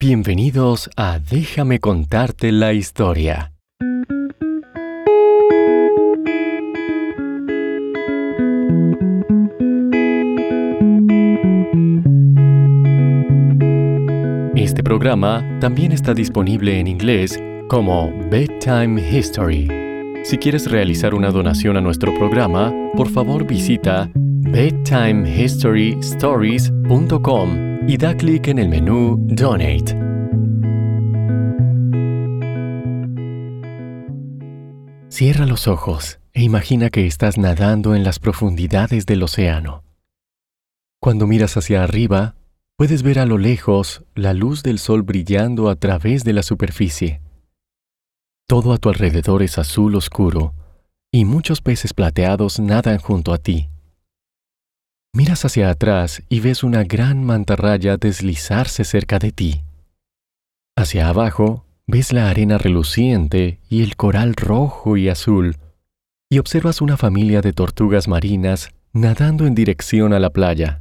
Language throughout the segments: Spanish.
Bienvenidos a Déjame contarte la historia. Este programa también está disponible en inglés como Bedtime History. Si quieres realizar una donación a nuestro programa, por favor visita bedtimehistorystories.com y da clic en el menú Donate. Cierra los ojos e imagina que estás nadando en las profundidades del océano. Cuando miras hacia arriba, puedes ver a lo lejos la luz del sol brillando a través de la superficie. Todo a tu alrededor es azul oscuro y muchos peces plateados nadan junto a ti. Miras hacia atrás y ves una gran mantarraya deslizarse cerca de ti. Hacia abajo ves la arena reluciente y el coral rojo y azul, y observas una familia de tortugas marinas nadando en dirección a la playa.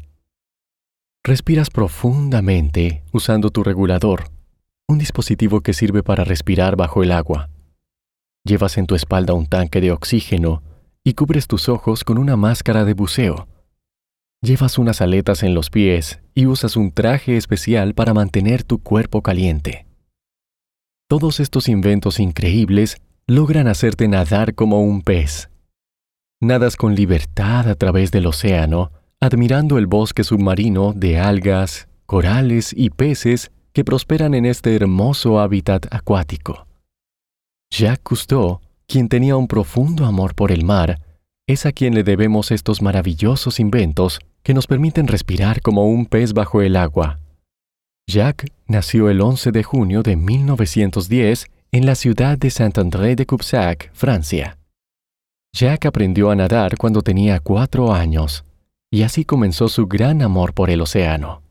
Respiras profundamente usando tu regulador, un dispositivo que sirve para respirar bajo el agua. Llevas en tu espalda un tanque de oxígeno y cubres tus ojos con una máscara de buceo. Llevas unas aletas en los pies y usas un traje especial para mantener tu cuerpo caliente. Todos estos inventos increíbles logran hacerte nadar como un pez. Nadas con libertad a través del océano, admirando el bosque submarino de algas, corales y peces que prosperan en este hermoso hábitat acuático. Jacques Cousteau, quien tenía un profundo amor por el mar, es a quien le debemos estos maravillosos inventos que nos permiten respirar como un pez bajo el agua. Jacques nació el 11 de junio de 1910 en la ciudad de Saint-André de Cubzac, Francia. Jacques aprendió a nadar cuando tenía cuatro años, y así comenzó su gran amor por el océano.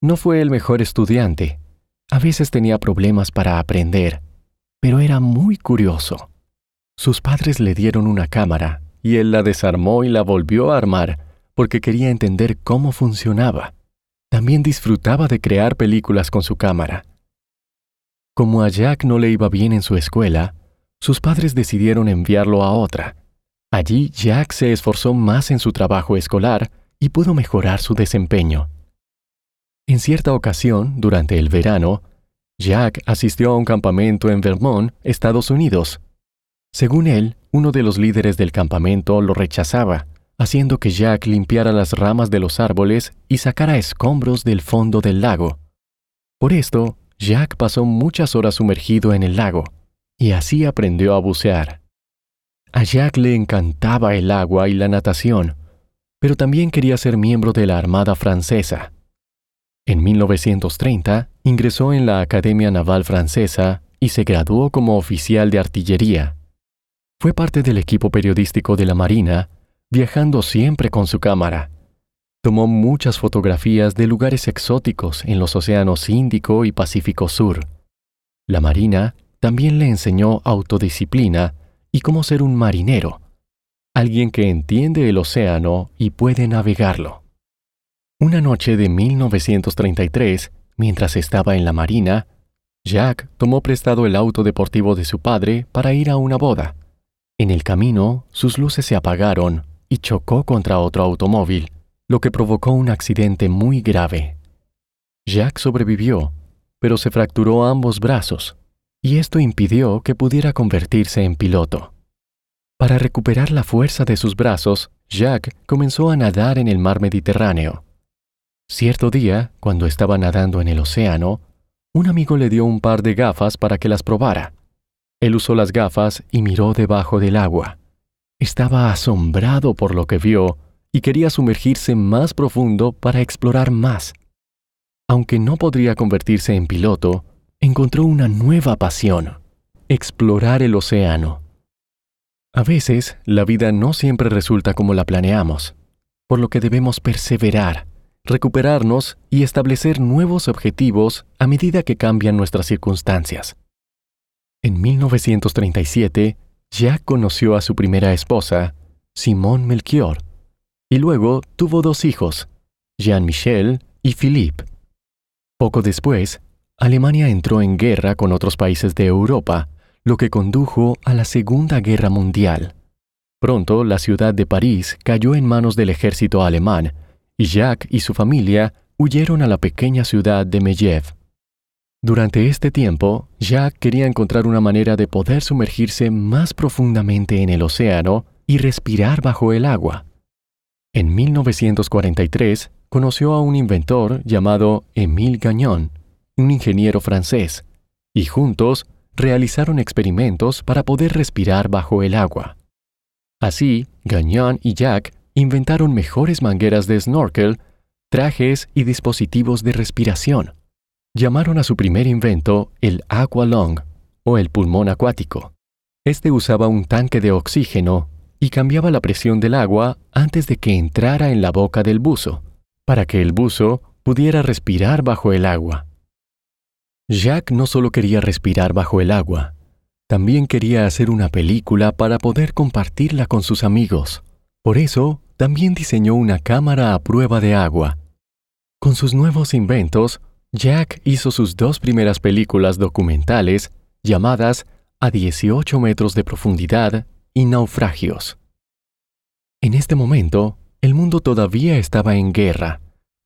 No fue el mejor estudiante, a veces tenía problemas para aprender, pero era muy curioso. Sus padres le dieron una cámara y él la desarmó y la volvió a armar porque quería entender cómo funcionaba. También disfrutaba de crear películas con su cámara. Como a Jack no le iba bien en su escuela, sus padres decidieron enviarlo a otra. Allí Jack se esforzó más en su trabajo escolar y pudo mejorar su desempeño. En cierta ocasión, durante el verano, Jack asistió a un campamento en Vermont, Estados Unidos. Según él, uno de los líderes del campamento lo rechazaba, haciendo que Jack limpiara las ramas de los árboles y sacara escombros del fondo del lago. Por esto, Jack pasó muchas horas sumergido en el lago, y así aprendió a bucear. A Jack le encantaba el agua y la natación, pero también quería ser miembro de la Armada Francesa. En 1930 ingresó en la Academia Naval Francesa y se graduó como oficial de artillería. Fue parte del equipo periodístico de la Marina viajando siempre con su cámara. Tomó muchas fotografías de lugares exóticos en los océanos Índico y Pacífico Sur. La Marina también le enseñó autodisciplina y cómo ser un marinero, alguien que entiende el océano y puede navegarlo. Una noche de 1933, mientras estaba en la Marina, Jack tomó prestado el auto deportivo de su padre para ir a una boda. En el camino, sus luces se apagaron y chocó contra otro automóvil, lo que provocó un accidente muy grave. Jack sobrevivió, pero se fracturó ambos brazos, y esto impidió que pudiera convertirse en piloto. Para recuperar la fuerza de sus brazos, Jack comenzó a nadar en el mar Mediterráneo. Cierto día, cuando estaba nadando en el océano, un amigo le dio un par de gafas para que las probara. Él usó las gafas y miró debajo del agua. Estaba asombrado por lo que vio y quería sumergirse más profundo para explorar más. Aunque no podría convertirse en piloto, encontró una nueva pasión, explorar el océano. A veces, la vida no siempre resulta como la planeamos, por lo que debemos perseverar, recuperarnos y establecer nuevos objetivos a medida que cambian nuestras circunstancias. En 1937, Jack conoció a su primera esposa, Simone Melchior, y luego tuvo dos hijos, Jean-Michel y Philippe. Poco después, Alemania entró en guerra con otros países de Europa, lo que condujo a la Segunda Guerra Mundial. Pronto la ciudad de París cayó en manos del ejército alemán y Jacques y su familia huyeron a la pequeña ciudad de Megève. Durante este tiempo, Jacques quería encontrar una manera de poder sumergirse más profundamente en el océano y respirar bajo el agua. En 1943 conoció a un inventor llamado Émile Gagnon, un ingeniero francés, y juntos realizaron experimentos para poder respirar bajo el agua. Así, Gagnon y Jacques inventaron mejores mangueras de snorkel, trajes y dispositivos de respiración. Llamaron a su primer invento el aqualung, o el pulmón acuático. Este usaba un tanque de oxígeno y cambiaba la presión del agua antes de que entrara en la boca del buzo, para que el buzo pudiera respirar bajo el agua. Jacques no solo quería respirar bajo el agua, también quería hacer una película para poder compartirla con sus amigos. Por eso, también diseñó una cámara a prueba de agua. Con sus nuevos inventos, Jack hizo sus dos primeras películas documentales llamadas A 18 metros de profundidad y Naufragios. En este momento, el mundo todavía estaba en guerra,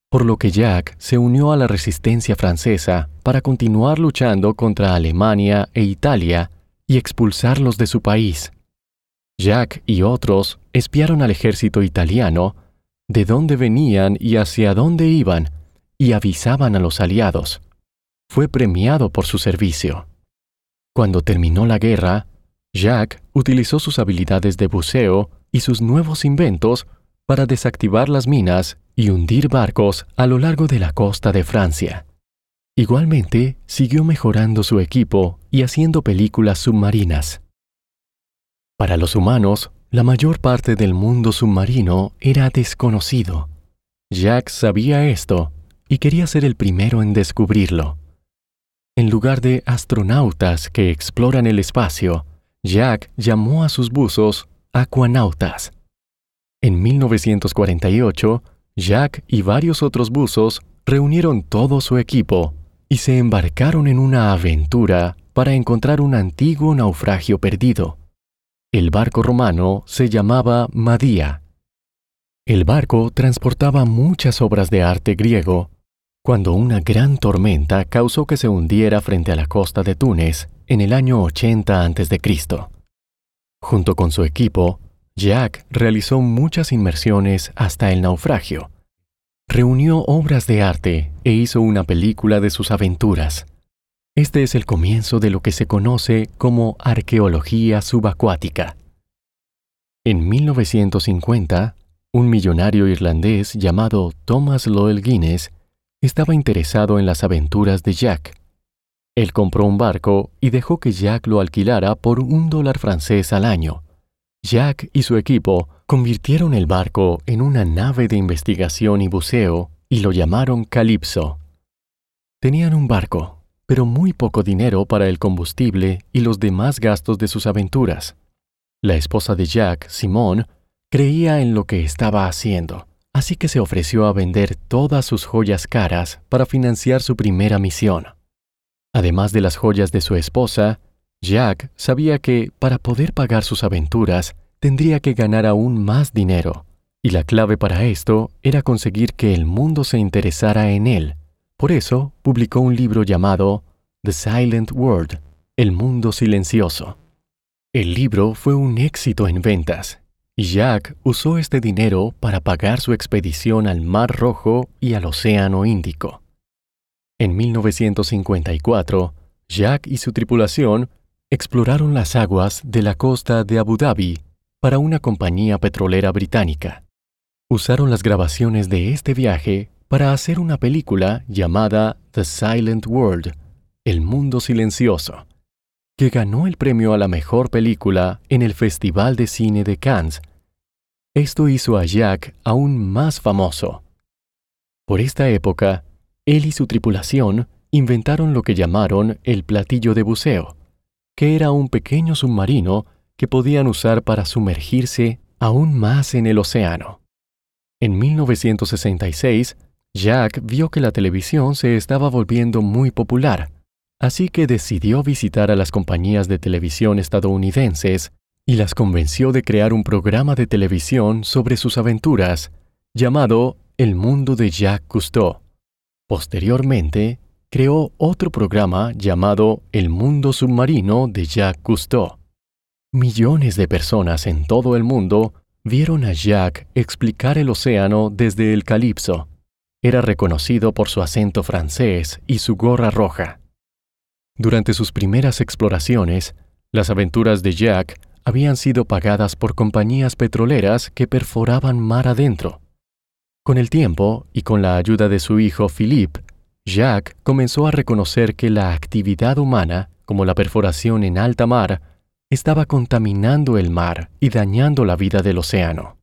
por lo que Jack se unió a la resistencia francesa para continuar luchando contra Alemania e Italia y expulsarlos de su país. Jack y otros espiaron al ejército italiano de dónde venían y hacia dónde iban y avisaban a los aliados. Fue premiado por su servicio. Cuando terminó la guerra, Jacques utilizó sus habilidades de buceo y sus nuevos inventos para desactivar las minas y hundir barcos a lo largo de la costa de Francia. Igualmente, siguió mejorando su equipo y haciendo películas submarinas. Para los humanos, la mayor parte del mundo submarino era desconocido. Jacques sabía esto y quería ser el primero en descubrirlo. En lugar de astronautas que exploran el espacio, Jack llamó a sus buzos aquanautas. En 1948, Jack y varios otros buzos reunieron todo su equipo y se embarcaron en una aventura para encontrar un antiguo naufragio perdido. El barco romano se llamaba Madía. El barco transportaba muchas obras de arte griego cuando una gran tormenta causó que se hundiera frente a la costa de Túnez en el año 80 a.C. Junto con su equipo, Jack realizó muchas inmersiones hasta el naufragio. Reunió obras de arte e hizo una película de sus aventuras. Este es el comienzo de lo que se conoce como arqueología subacuática. En 1950, un millonario irlandés llamado Thomas Loel Guinness estaba interesado en las aventuras de Jack. Él compró un barco y dejó que Jack lo alquilara por un dólar francés al año. Jack y su equipo convirtieron el barco en una nave de investigación y buceo y lo llamaron Calypso. Tenían un barco, pero muy poco dinero para el combustible y los demás gastos de sus aventuras. La esposa de Jack, Simone, creía en lo que estaba haciendo así que se ofreció a vender todas sus joyas caras para financiar su primera misión. Además de las joyas de su esposa, Jack sabía que para poder pagar sus aventuras tendría que ganar aún más dinero, y la clave para esto era conseguir que el mundo se interesara en él. Por eso publicó un libro llamado The Silent World, El Mundo Silencioso. El libro fue un éxito en ventas Jack usó este dinero para pagar su expedición al Mar Rojo y al Océano Índico. En 1954, Jack y su tripulación exploraron las aguas de la costa de Abu Dhabi para una compañía petrolera británica. Usaron las grabaciones de este viaje para hacer una película llamada The Silent World, El Mundo Silencioso, que ganó el premio a la mejor película en el Festival de Cine de Cannes esto hizo a Jack aún más famoso. Por esta época, él y su tripulación inventaron lo que llamaron el platillo de buceo, que era un pequeño submarino que podían usar para sumergirse aún más en el océano. En 1966, Jack vio que la televisión se estaba volviendo muy popular, así que decidió visitar a las compañías de televisión estadounidenses y las convenció de crear un programa de televisión sobre sus aventuras, llamado El mundo de Jack Cousteau. Posteriormente, creó otro programa llamado El mundo submarino de Jacques Cousteau. Millones de personas en todo el mundo vieron a Jacques explicar el océano desde el Calipso. Era reconocido por su acento francés y su gorra roja. Durante sus primeras exploraciones, las aventuras de Jack habían sido pagadas por compañías petroleras que perforaban mar adentro. Con el tiempo y con la ayuda de su hijo Philippe, Jacques comenzó a reconocer que la actividad humana, como la perforación en alta mar, estaba contaminando el mar y dañando la vida del océano.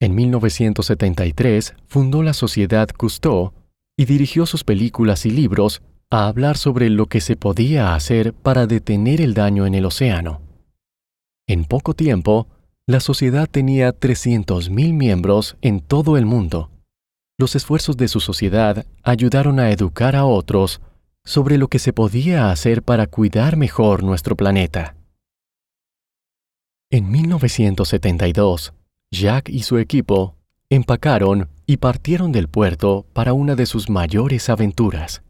En 1973 fundó la Sociedad Cousteau y dirigió sus películas y libros a hablar sobre lo que se podía hacer para detener el daño en el océano. En poco tiempo, la sociedad tenía 300.000 miembros en todo el mundo los esfuerzos de su sociedad ayudaron a educar a otros sobre lo que se podía hacer para cuidar mejor nuestro planeta. En 1972, Jack y su equipo empacaron y partieron del puerto para una de sus mayores aventuras.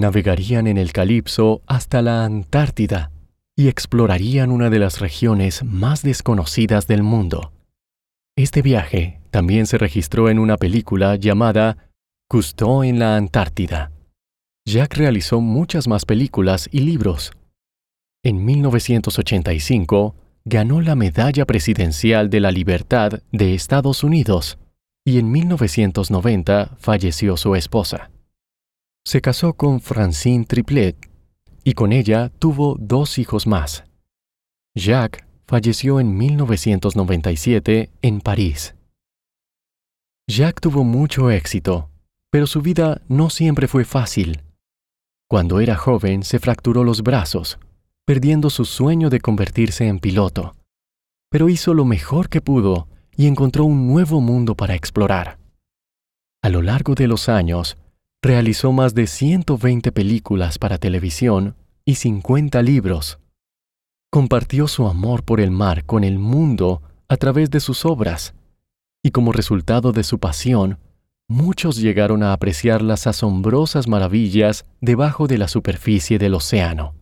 Navegarían en el Calipso hasta la Antártida y explorarían una de las regiones más desconocidas del mundo. Este viaje también se registró en una película llamada Cousteau en la Antártida. Jack realizó muchas más películas y libros. En 1985 ganó la Medalla Presidencial de la Libertad de Estados Unidos y en 1990 falleció su esposa. Se casó con Francine Triplet y con ella tuvo dos hijos más. Jack falleció en 1997 en París. Jack tuvo mucho éxito, pero su vida no siempre fue fácil. Cuando era joven se fracturó los brazos, perdiendo su sueño de convertirse en piloto. Pero hizo lo mejor que pudo y encontró un nuevo mundo para explorar. A lo largo de los años, realizó más de 120 películas para televisión y 50 libros compartió su amor por el mar con el mundo a través de sus obras, y como resultado de su pasión, muchos llegaron a apreciar las asombrosas maravillas debajo de la superficie del océano.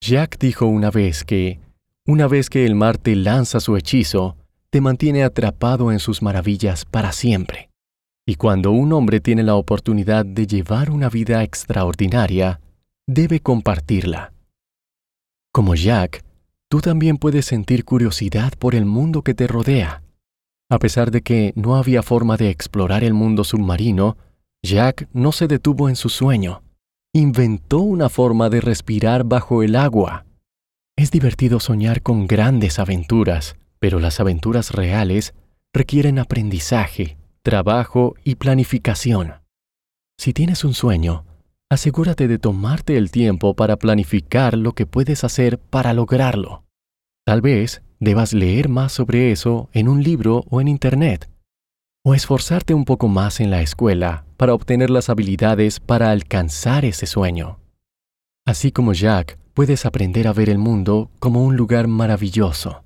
Jack dijo una vez que, una vez que el mar te lanza su hechizo, te mantiene atrapado en sus maravillas para siempre. Y cuando un hombre tiene la oportunidad de llevar una vida extraordinaria, debe compartirla. Como Jack, tú también puedes sentir curiosidad por el mundo que te rodea. A pesar de que no había forma de explorar el mundo submarino, Jack no se detuvo en su sueño. Inventó una forma de respirar bajo el agua. Es divertido soñar con grandes aventuras, pero las aventuras reales requieren aprendizaje, trabajo y planificación. Si tienes un sueño, asegúrate de tomarte el tiempo para planificar lo que puedes hacer para lograrlo. Tal vez debas leer más sobre eso en un libro o en Internet, o esforzarte un poco más en la escuela para obtener las habilidades para alcanzar ese sueño. Así como Jack, puedes aprender a ver el mundo como un lugar maravilloso.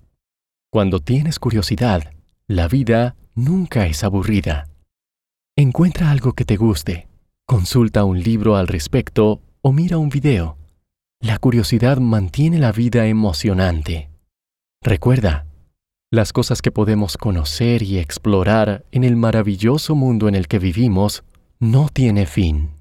Cuando tienes curiosidad, la vida nunca es aburrida. Encuentra algo que te guste Consulta un libro al respecto o mira un video. La curiosidad mantiene la vida emocionante. Recuerda, las cosas que podemos conocer y explorar en el maravilloso mundo en el que vivimos no tiene fin.